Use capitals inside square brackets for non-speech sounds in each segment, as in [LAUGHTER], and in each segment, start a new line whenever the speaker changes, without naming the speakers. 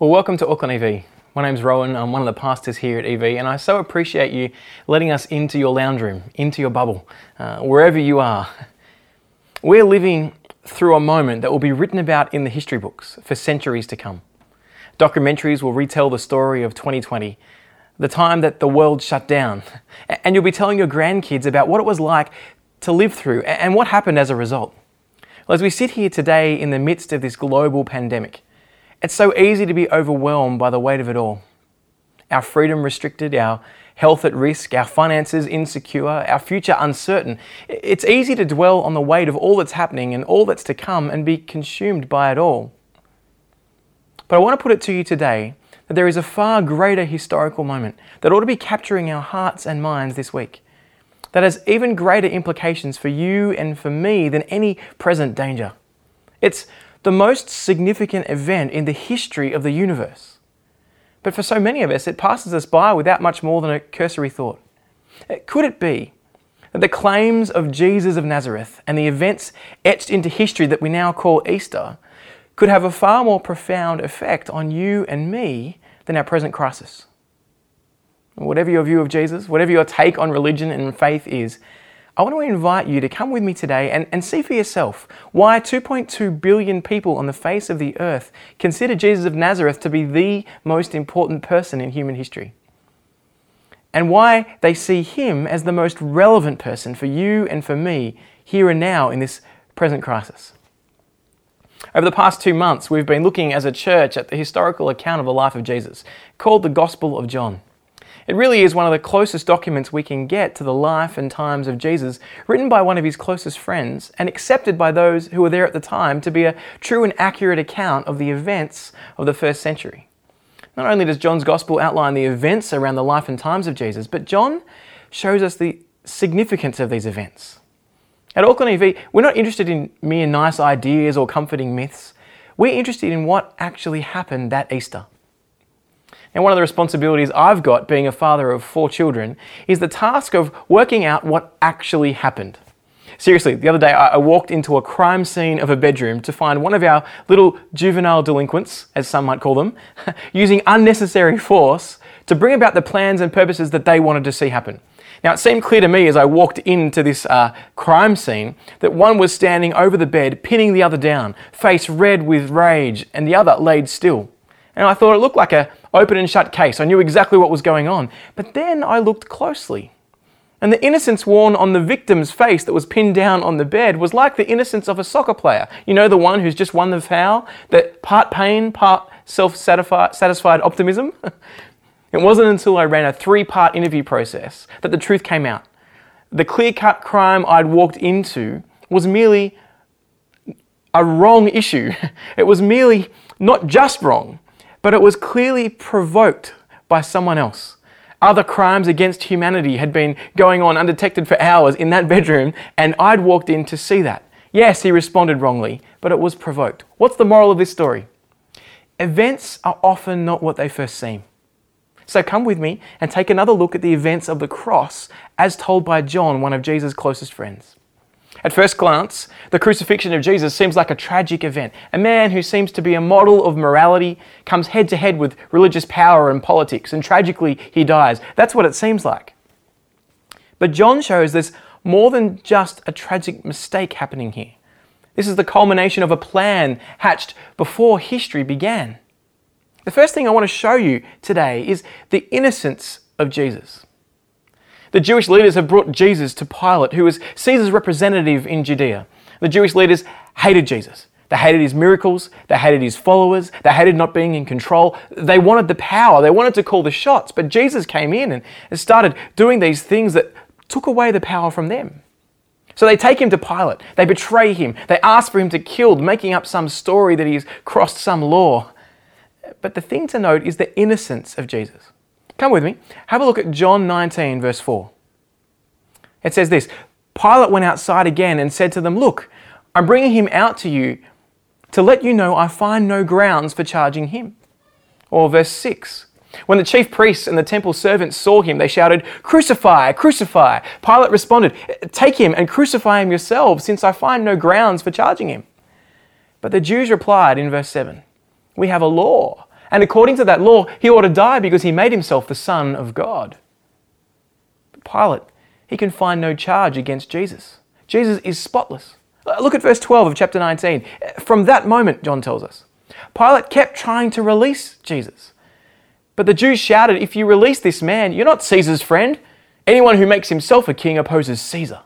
Well, welcome to Auckland EV. My name's Rowan. I'm one of the pastors here at EV, and I so appreciate you letting us into your lounge room, into your bubble, uh, wherever you are. We're living through a moment that will be written about in the history books for centuries to come. Documentaries will retell the story of 2020, the time that the world shut down, and you'll be telling your grandkids about what it was like to live through and what happened as a result. Well, as we sit here today in the midst of this global pandemic, it's so easy to be overwhelmed by the weight of it all. Our freedom restricted, our health at risk, our finances insecure, our future uncertain. It's easy to dwell on the weight of all that's happening and all that's to come and be consumed by it all. But I want to put it to you today that there is a far greater historical moment that ought to be capturing our hearts and minds this week, that has even greater implications for you and for me than any present danger. It's the most significant event in the history of the universe. But for so many of us, it passes us by without much more than a cursory thought. Uh, could it be that the claims of Jesus of Nazareth and the events etched into history that we now call Easter could have a far more profound effect on you and me than our present crisis? Whatever your view of Jesus, whatever your take on religion and faith is, I want to invite you to come with me today and, and see for yourself why 2.2 billion people on the face of the earth consider Jesus of Nazareth to be the most important person in human history. And why they see him as the most relevant person for you and for me here and now in this present crisis. Over the past two months, we've been looking as a church at the historical account of the life of Jesus, called the Gospel of John. It really is one of the closest documents we can get to the life and times of Jesus, written by one of his closest friends and accepted by those who were there at the time to be a true and accurate account of the events of the first century. Not only does John's Gospel outline the events around the life and times of Jesus, but John shows us the significance of these events. At Auckland EV, we're not interested in mere nice ideas or comforting myths. We're interested in what actually happened that Easter. And one of the responsibilities I've got, being a father of four children, is the task of working out what actually happened. Seriously, the other day I walked into a crime scene of a bedroom to find one of our little juvenile delinquents, as some might call them, [LAUGHS] using unnecessary force to bring about the plans and purposes that they wanted to see happen. Now, it seemed clear to me as I walked into this uh, crime scene that one was standing over the bed, pinning the other down, face red with rage, and the other laid still. And I thought it looked like a open and shut case. I knew exactly what was going on. But then I looked closely. And the innocence worn on the victim's face that was pinned down on the bed was like the innocence of a soccer player. You know, the one who's just won the foul? That part pain, part self satisfied optimism? [LAUGHS] it wasn't until I ran a three part interview process that the truth came out. The clear cut crime I'd walked into was merely a wrong issue. [LAUGHS] It was merely not just wrong, but it was clearly provoked by someone else. Other crimes against humanity had been going on undetected for hours in that bedroom, and I'd walked in to see that. Yes, he responded wrongly, but it was provoked. What's the moral of this story? Events are often not what they first seem. So come with me and take another look at the events of the cross as told by John, one of Jesus' closest friends. At first glance, the crucifixion of Jesus seems like a tragic event. A man who seems to be a model of morality comes head to head with religious power and politics, and tragically he dies. That's what it seems like. But John shows there's more than just a tragic mistake happening here. This is the culmination of a plan hatched before history began. The first thing I want to show you today is the innocence of Jesus. The Jewish leaders have brought Jesus to Pilate, who was Caesar's representative in Judea. The Jewish leaders hated Jesus. They hated his miracles. They hated his followers. They hated not being in control. They wanted the power. They wanted to call the shots. But Jesus came in and started doing these things that took away the power from them. So they take him to Pilate. They betray him. They ask for him to kill, making up some story that he's crossed some law. But the thing to note is the innocence of Jesus. Come with me. Have a look at John 19, verse 4. It says this Pilate went outside again and said to them, Look, I'm bringing him out to you to let you know I find no grounds for charging him. Or verse 6. When the chief priests and the temple servants saw him, they shouted, Crucify, crucify. Pilate responded, Take him and crucify him yourselves, since I find no grounds for charging him. But the Jews replied in verse 7 We have a law And according to that law, he ought to die because he made himself the Son of God. But Pilate, he can find no charge against Jesus. Jesus is spotless. Uh, look at verse 12 of chapter 19. From that moment, John tells us, Pilate kept trying to release Jesus. But the Jews shouted, If you release this man, you're not Caesar's friend. Anyone who makes himself a king opposes Caesar.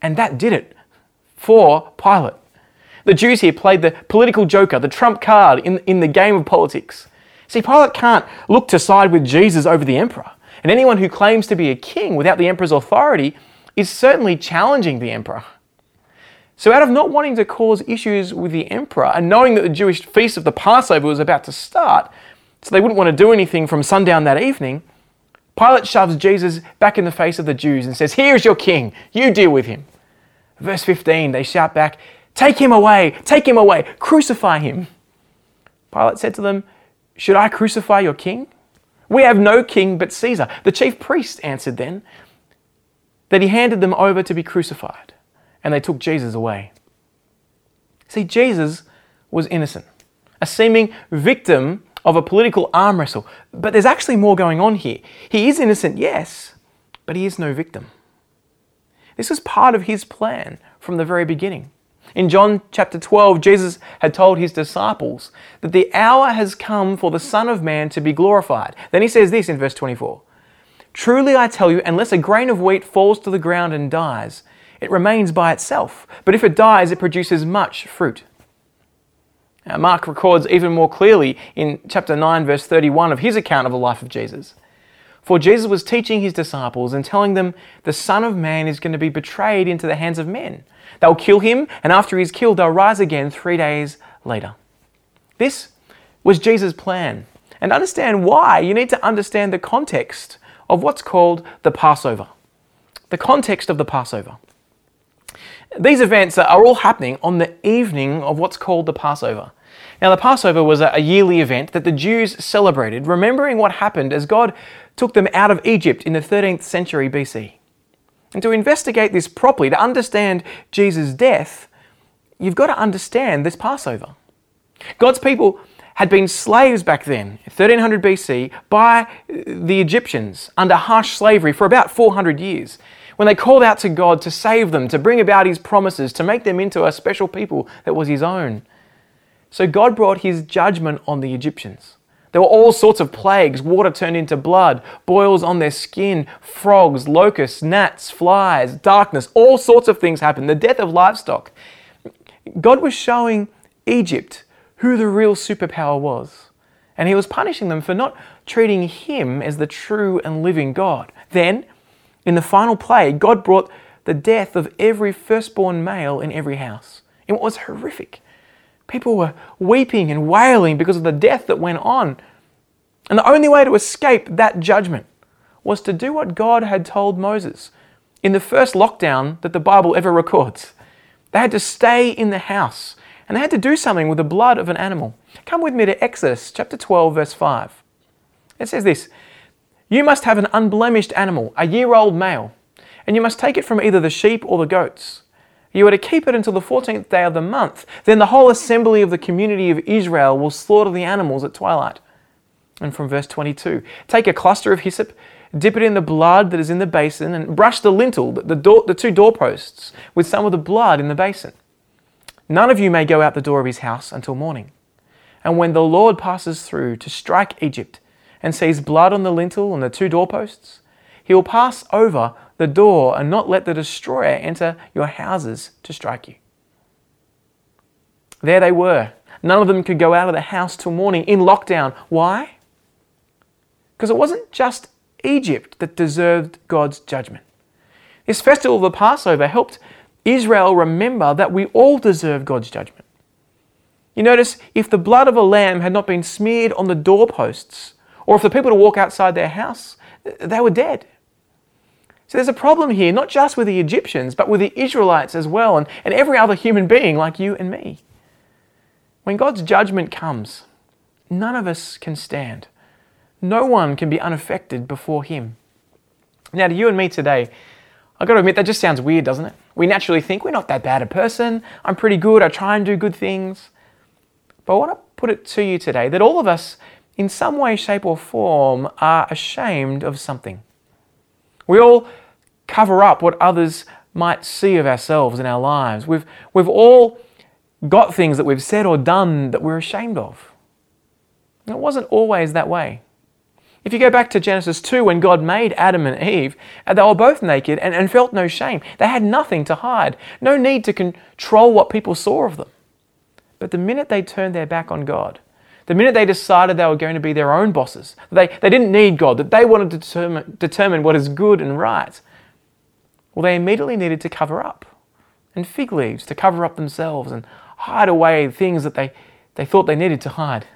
And that did it for Pilate. The Jews here played the political joker, the trump card in, in the game of politics. See, Pilate can't look to side with Jesus over the emperor. And anyone who claims to be a king without the emperor's authority is certainly challenging the emperor. So, out of not wanting to cause issues with the emperor and knowing that the Jewish feast of the Passover was about to start, so they wouldn't want to do anything from sundown that evening, Pilate shoves Jesus back in the face of the Jews and says, Here's your king, you deal with him. Verse 15, they shout back, Take him away, take him away, crucify him. Pilate said to them, Should I crucify your king? We have no king but Caesar. The chief priest answered then that he handed them over to be crucified and they took Jesus away. See, Jesus was innocent, a seeming victim of a political arm wrestle. But there's actually more going on here. He is innocent, yes, but he is no victim. This was part of his plan from the very beginning. In John chapter 12, Jesus had told his disciples that the hour has come for the Son of Man to be glorified. Then he says this in verse 24 Truly I tell you, unless a grain of wheat falls to the ground and dies, it remains by itself. But if it dies, it produces much fruit. Now, Mark records even more clearly in chapter 9, verse 31 of his account of the life of Jesus. For Jesus was teaching his disciples and telling them the Son of Man is going to be betrayed into the hands of men. They'll kill him, and after he's killed, they'll rise again three days later. This was Jesus' plan. And understand why, you need to understand the context of what's called the Passover. The context of the Passover. These events are all happening on the evening of what's called the Passover. Now, the Passover was a yearly event that the Jews celebrated, remembering what happened as God took them out of Egypt in the 13th century BC. And to investigate this properly, to understand Jesus' death, you've got to understand this Passover. God's people had been slaves back then, 1300 BC, by the Egyptians under harsh slavery for about 400 years when they called out to God to save them, to bring about His promises, to make them into a special people that was His own. So God brought His judgment on the Egyptians. There were all sorts of plagues water turned into blood, boils on their skin, frogs, locusts, gnats, flies, darkness, all sorts of things happened, the death of livestock. God was showing Egypt who the real superpower was. And He was punishing them for not treating Him as the true and living God. Then, in the final plague, God brought the death of every firstborn male in every house. It was horrific. People were weeping and wailing because of the death that went on. And the only way to escape that judgment was to do what God had told Moses in the first lockdown that the Bible ever records. They had to stay in the house and they had to do something with the blood of an animal. Come with me to Exodus chapter 12, verse 5. It says this you must have an unblemished animal, a year old male, and you must take it from either the sheep or the goats. You are to keep it until the 14th day of the month. Then the whole assembly of the community of Israel will slaughter the animals at twilight. And from verse 22 Take a cluster of hyssop, dip it in the blood that is in the basin, and brush the lintel, the, door, the two doorposts, with some of the blood in the basin. None of you may go out the door of his house until morning. And when the Lord passes through to strike Egypt, and sees blood on the lintel and the two doorposts, he will pass over the door and not let the destroyer enter your houses to strike you. There they were. None of them could go out of the house till morning in lockdown. Why? Because it wasn't just Egypt that deserved God's judgment. This festival of the Passover helped Israel remember that we all deserve God's judgment. You notice, if the blood of a lamb had not been smeared on the doorposts, or if the people to walk outside their house, they were dead. So there's a problem here, not just with the Egyptians, but with the Israelites as well, and, and every other human being like you and me. When God's judgment comes, none of us can stand. No one can be unaffected before Him. Now, to you and me today, I've got to admit, that just sounds weird, doesn't it? We naturally think we're not that bad a person. I'm pretty good. I try and do good things. But I want to put it to you today that all of us, in some way, shape, or form, are ashamed of something. We all cover up what others might see of ourselves in our lives. We've, we've all got things that we've said or done that we're ashamed of. It wasn't always that way. If you go back to Genesis 2, when God made Adam and Eve, they were both naked and, and felt no shame. They had nothing to hide, no need to control what people saw of them. But the minute they turned their back on God, the minute they decided they were going to be their own bosses, they, they didn't need God, that they wanted to determine, determine what is good and right, well, they immediately needed to cover up. And fig leaves to cover up themselves and hide away things that they, they thought they needed to hide.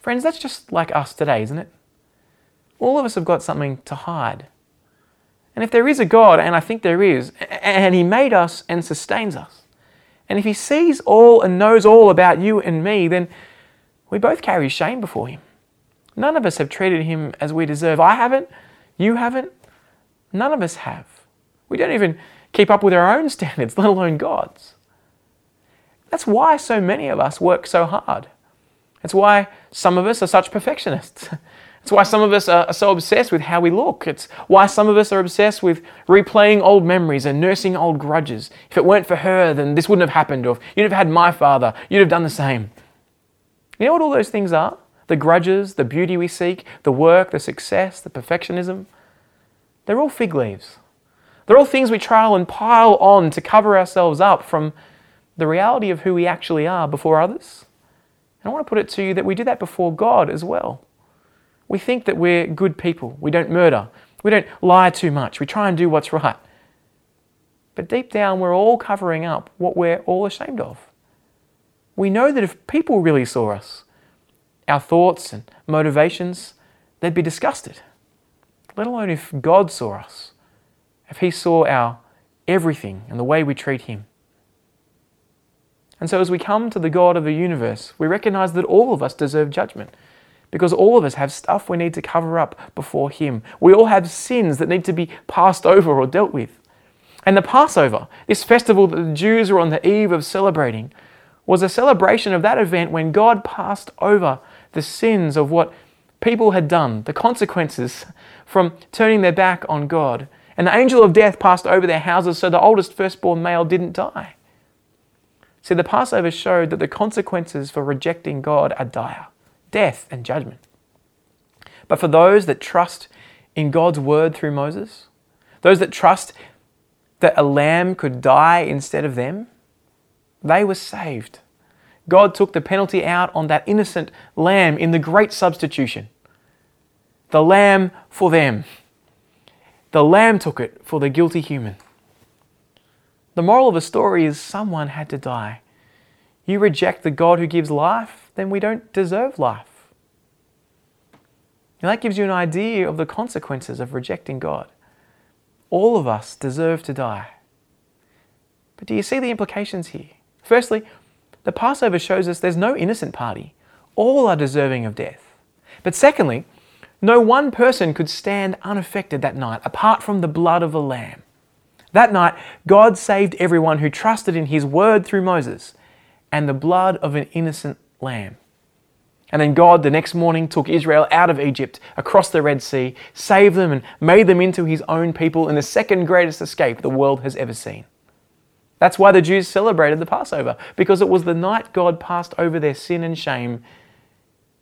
Friends, that's just like us today, isn't it? All of us have got something to hide. And if there is a God, and I think there is, and He made us and sustains us, and if He sees all and knows all about you and me, then we both carry shame before Him. None of us have treated Him as we deserve. I haven't, you haven't, none of us have. We don't even keep up with our own [LAUGHS] standards, let alone God's. That's why so many of us work so hard. That's why some of us are such perfectionists. [LAUGHS] It's why some of us are so obsessed with how we look. It's why some of us are obsessed with replaying old memories and nursing old grudges. If it weren't for her, then this wouldn't have happened. Or if you'd have had my father, you'd have done the same. You know what all those things are? The grudges, the beauty we seek, the work, the success, the perfectionism. They're all fig leaves. They're all things we try and pile on to cover ourselves up from the reality of who we actually are before others. And I want to put it to you that we do that before God as well. We think that we're good people. We don't murder. We don't lie too much. We try and do what's right. But deep down, we're all covering up what we're all ashamed of. We know that if people really saw us, our thoughts and motivations, they'd be disgusted. Let alone if God saw us, if He saw our everything and the way we treat Him. And so, as we come to the God of the universe, we recognize that all of us deserve judgment because all of us have stuff we need to cover up before Him. We all have sins that need to be passed over or dealt with. And the Passover, this festival that the Jews were on the eve of celebrating, was a celebration of that event when God passed over the sins of what people had done, the consequences [LAUGHS] from turning their back on God. And the angel of death passed over their houses so the oldest firstborn male didn't die. See, the Passover showed that the consequences for rejecting God are dire death and judgment. But for those that trust in God's word through Moses, those that trust that a lamb could die instead of them, they were saved. God took the penalty out on that innocent lamb in the great substitution. The lamb for them. The lamb took it for the guilty human. The moral of the story is someone had to die. You reject the God who gives life, then we don't deserve life. And that gives you an idea of the consequences of rejecting God. All of us deserve to die. But do you see the implications here? Firstly, the Passover shows us there's no innocent party. All are deserving of death. But secondly, no one person could stand unaffected that night apart from the blood of a lamb. That night, God saved everyone who trusted in his word through Moses and the blood of an innocent lamb. And then God, the next morning, took Israel out of Egypt, across the Red Sea, saved them, and made them into his own people in the second greatest escape the world has ever seen. That's why the Jews celebrated the Passover, because it was the night God passed over their sin and shame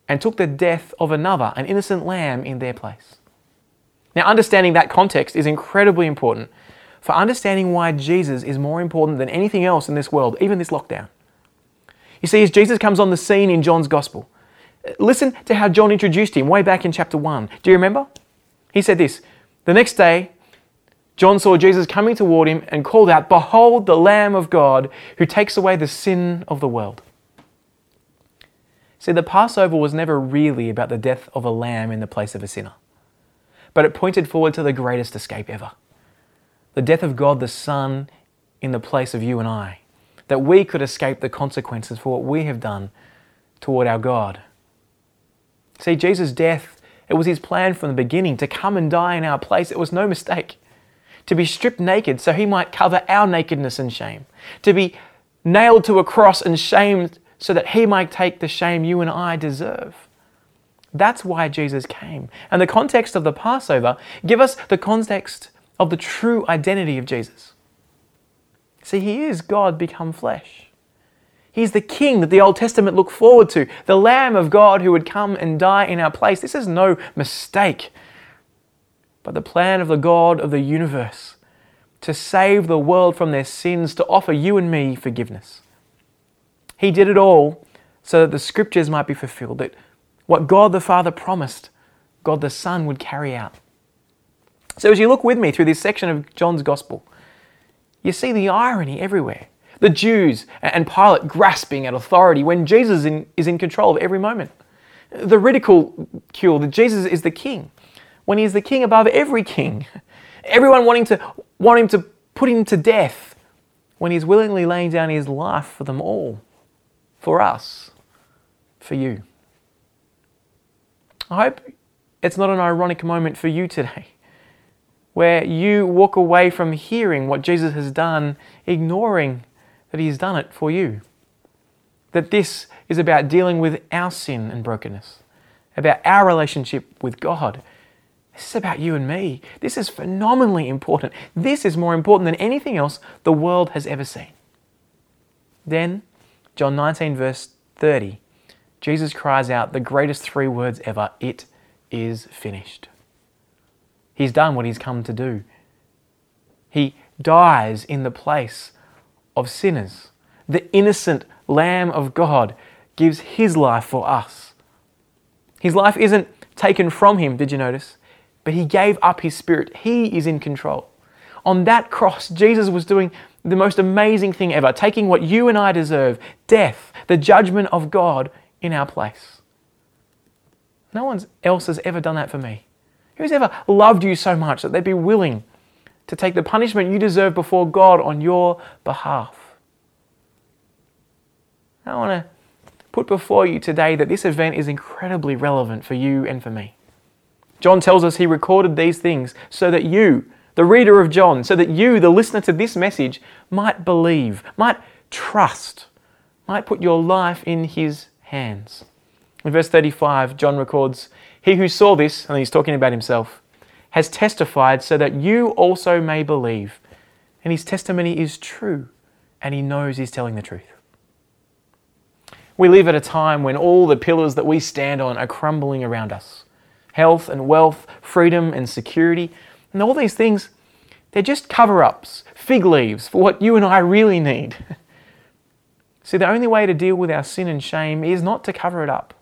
and took the death of another, an innocent lamb, in their place. Now, understanding that context is incredibly important for understanding why Jesus is more important than anything else in this world, even this lockdown. You see, as Jesus comes on the scene in John's Gospel, listen to how John introduced him way back in chapter 1. Do you remember? He said this The next day, John saw Jesus coming toward him and called out, Behold the Lamb of God who takes away the sin of the world. See, the Passover was never really about the death of a lamb in the place of a sinner, but it pointed forward to the greatest escape ever the death of God the Son in the place of you and I that we could escape the consequences for what we have done toward our God. See, Jesus' death, it was his plan from the beginning to come and die in our place. It was no mistake. To be stripped naked so he might cover our nakedness and shame. To be nailed to a cross and shamed so that he might take the shame you and I deserve. That's why Jesus came. And the context of the Passover give us the context of the true identity of Jesus. See, he is God become flesh. He's the king that the Old Testament looked forward to, the Lamb of God who would come and die in our place. This is no mistake, but the plan of the God of the universe to save the world from their sins, to offer you and me forgiveness. He did it all so that the scriptures might be fulfilled, that what God the Father promised, God the Son would carry out. So, as you look with me through this section of John's Gospel, you see the irony everywhere the Jews and Pilate grasping at authority when Jesus is in control of every moment. The ridicule that Jesus is the king when he's the king above every king. Everyone wanting to want him to put him to death when he's willingly laying down his life for them all, for us, for you. I hope it's not an ironic moment for you today [LAUGHS] where you walk away from hearing what Jesus has done, ignoring that He's done it for you. That this is about dealing with our sin and brokenness, about our relationship with God. This is about you and me. This is phenomenally important. This is more important than anything else the world has ever seen. Then, John 19, verse 30, Jesus cries out the greatest three words ever It is finished. He's done what he's come to do. He dies in the place of sinners. The innocent Lamb of God gives his life for us. His life isn't taken from him, did you notice? But he gave up his spirit. He is in control. On that cross, Jesus was doing the most amazing thing ever, taking what you and I deserve death, the judgment of God in our place. No one else has ever done that for me. Who's ever loved you so much that they'd be willing to take the punishment you deserve before God on your behalf. I want to put before you today that this event is incredibly relevant for you and for me. John tells us he recorded these things so that you, the reader of John, so that you, the listener to this message, might believe, might trust, might put your life in his hands. In verse 35, John records, He who saw this, and he's talking about himself, has testified so that you also may believe. And his testimony is true, and he knows he's telling the truth. We live at a time when all the pillars that we stand on are crumbling around us health and wealth, freedom and security, and all these things, they're just cover ups, fig leaves for what you and I really need. [LAUGHS] See, the only way to deal with our sin and shame is not to cover it up,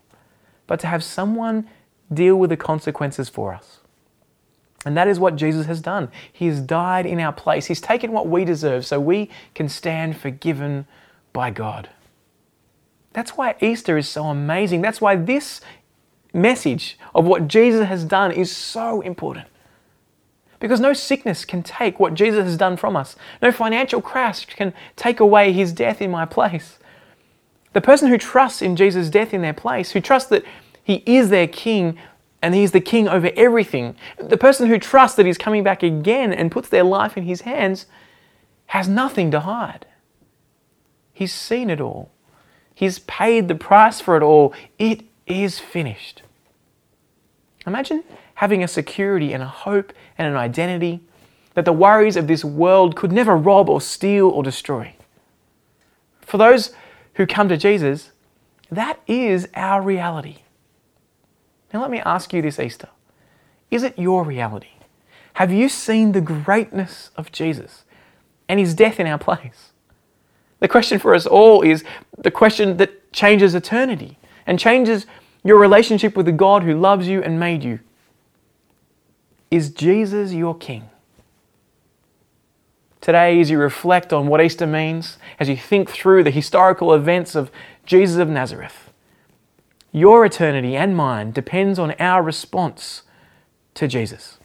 but to have someone deal with the consequences for us. And that is what Jesus has done. He has died in our place. He's taken what we deserve so we can stand forgiven by God. That's why Easter is so amazing. That's why this message of what Jesus has done is so important. Because no sickness can take what Jesus has done from us. No financial crash can take away his death in my place. The person who trusts in Jesus' death in their place, who trusts that he is their king, and he's the king over everything. The person who trusts that he's coming back again and puts their life in his hands has nothing to hide. He's seen it all. He's paid the price for it all. It is finished. Imagine having a security and a hope and an identity that the worries of this world could never rob or steal or destroy. For those who come to Jesus, that is our reality. Now, let me ask you this Easter Is it your reality? Have you seen the greatness of Jesus and his death in our place? The question for us all is the question that changes eternity and changes your relationship with the God who loves you and made you. Is Jesus your King? Today, as you reflect on what Easter means, as you think through the historical events of Jesus of Nazareth, your eternity and mine depends on our response to Jesus.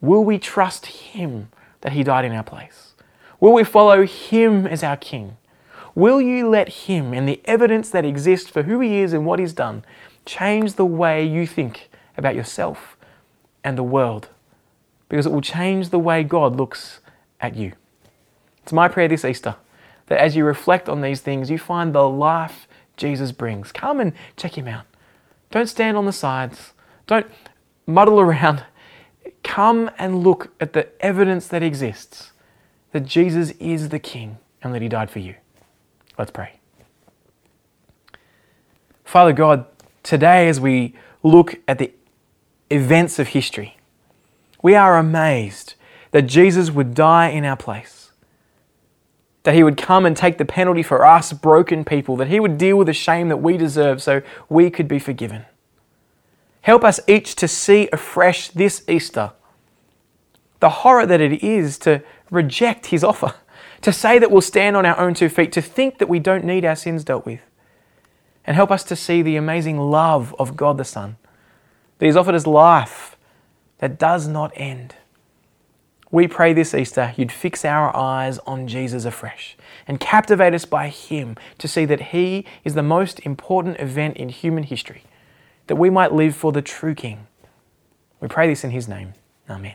Will we trust Him that He died in our place? Will we follow Him as our King? Will you let Him and the evidence that exists for who He is and what He's done change the way you think about yourself and the world? Because it will change the way God looks at you. It's my prayer this Easter that as you reflect on these things, you find the life Jesus brings. Come and check him out. Don't stand on the sides. Don't muddle around. Come and look at the evidence that exists that Jesus is the King and that he died for you. Let's pray. Father God, today as we look at the events of history, we are amazed that Jesus would die in our place, that he would come and take the penalty for us broken people, that he would deal with the shame that we deserve so we could be forgiven. Help us each to see afresh this Easter the horror that it is to reject his offer, to say that we'll stand on our own two feet, to think that we don't need our sins dealt with. And help us to see the amazing love of God the Son, that He's offered us life that does not end. We pray this Easter you'd fix our eyes on Jesus afresh and captivate us by Him to see that He is the most important event in human history, that we might live for the true King. We pray this in His name. Amen.